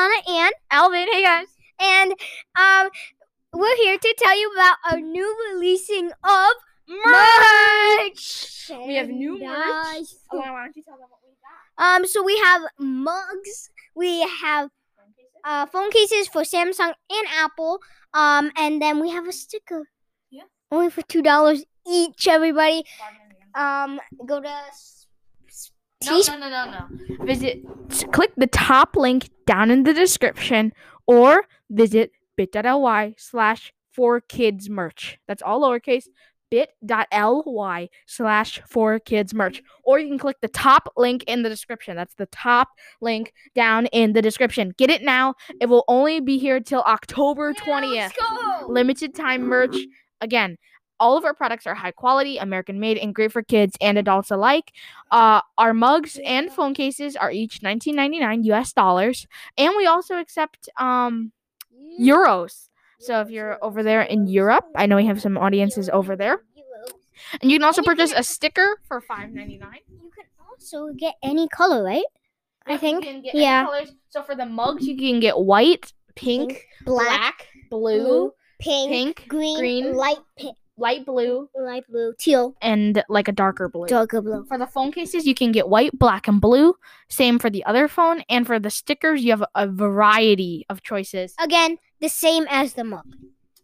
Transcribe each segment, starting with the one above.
Alana and Alvin, hey guys. and um we're here to tell you about our new releasing of merch. We have new merch. Alana, why don't you tell them what we got? Um, so we have mugs. We have uh, phone cases for Samsung and Apple. Um, and then we have a sticker. Yeah. Only for two dollars each, everybody. Um, go to No, no, no, no, no. Visit, click the top link down in the description or visit bit.ly slash for kids merch. That's all lowercase bit.ly slash for kids merch. Or you can click the top link in the description. That's the top link down in the description. Get it now. It will only be here till October 20th Let's go. limited time merch. Again, all of our products are high quality, American made, and great for kids and adults alike. Uh, our mugs and phone cases are each 19.99 US dollars, and we also accept um, euros. So if you're over there in Europe, I know we have some audiences over there, and you can also purchase a sticker for 5.99. You can also get any color, right? I think. you can get any yeah. colors. So for the mugs, you can get white, pink, black, black, blue, blue, pink, pink, green, green, light pink, light blue, light blue, teal, and like a darker blue. darker blue. For the phone cases, you can get white, black, and blue. Same for the other phone. And for the stickers, you have a variety of choices. Again, the same as the mug.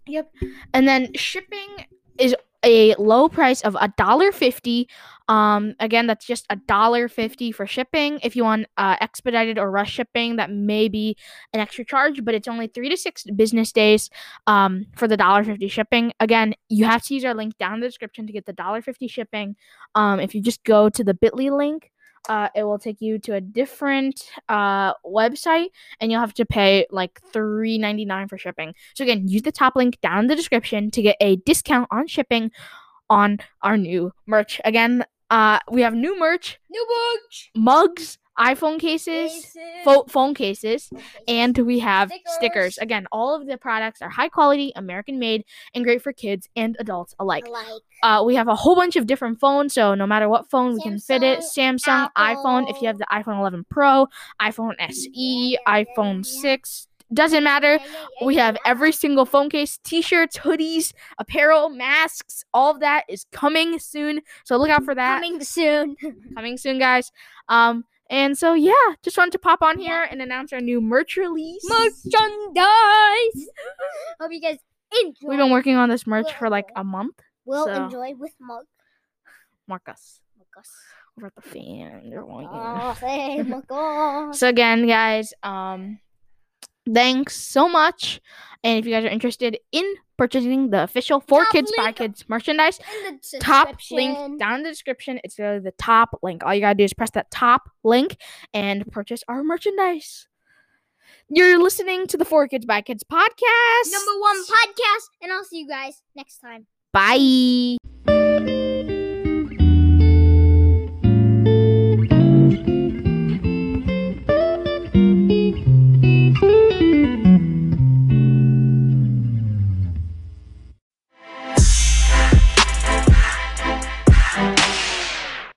Yep. And then shipping is a low price of a dollar fifty. Um, again, that's just a dollar fifty for shipping. If you want uh, expedited or rush shipping, that may be an extra charge, but it's only three to six business days um, for the dollar fifty shipping. Again, you have to use our link down in the description to get the dollar fifty shipping. Um, if you just go to the Bitly link. Uh, it will take you to a different uh, website and you'll have to pay like three ninety nine for shipping. So again, use the top link down in the description to get a discount on shipping on our new merch. Again, uh, we have new merch, New merch. mugs, iPhone cases, pho- phone cases, and we have stickers. Stickers. Again, all of the products are high quality, American made, and great for kids and adults alike. like Uh, we have a whole bunch of different phones, so no matter what phone, we can fit it. Samsung, iPhone, if you have the iPhone 11 Pro, iPhone SE, iPhone 6, doesn't matter. We have every single phone case, t-shirts, hoodies, apparel, masks, all of that is coming soon. So look out for that. coming soon. Coming soon, guys. Um and so yeah, just wanted to pop on here and announce our new merch release. Merchandise. Hope you guys enjoy. We've been working on this merch for like a month. We'll so- enjoy with mug. Marcus. Over at the fan. Oh, say mug. So again, guys, um, thanks so much. And if you guys are interested in purchasing the official For Top Kids by Kids merchandise, top link down in the description. It's uh, the top link. All you gotta do is press that top link and purchase our merchandise. You're listening to the For Kids by Kids podcast. Number one podcast, and I'll see you guys next time. Bye.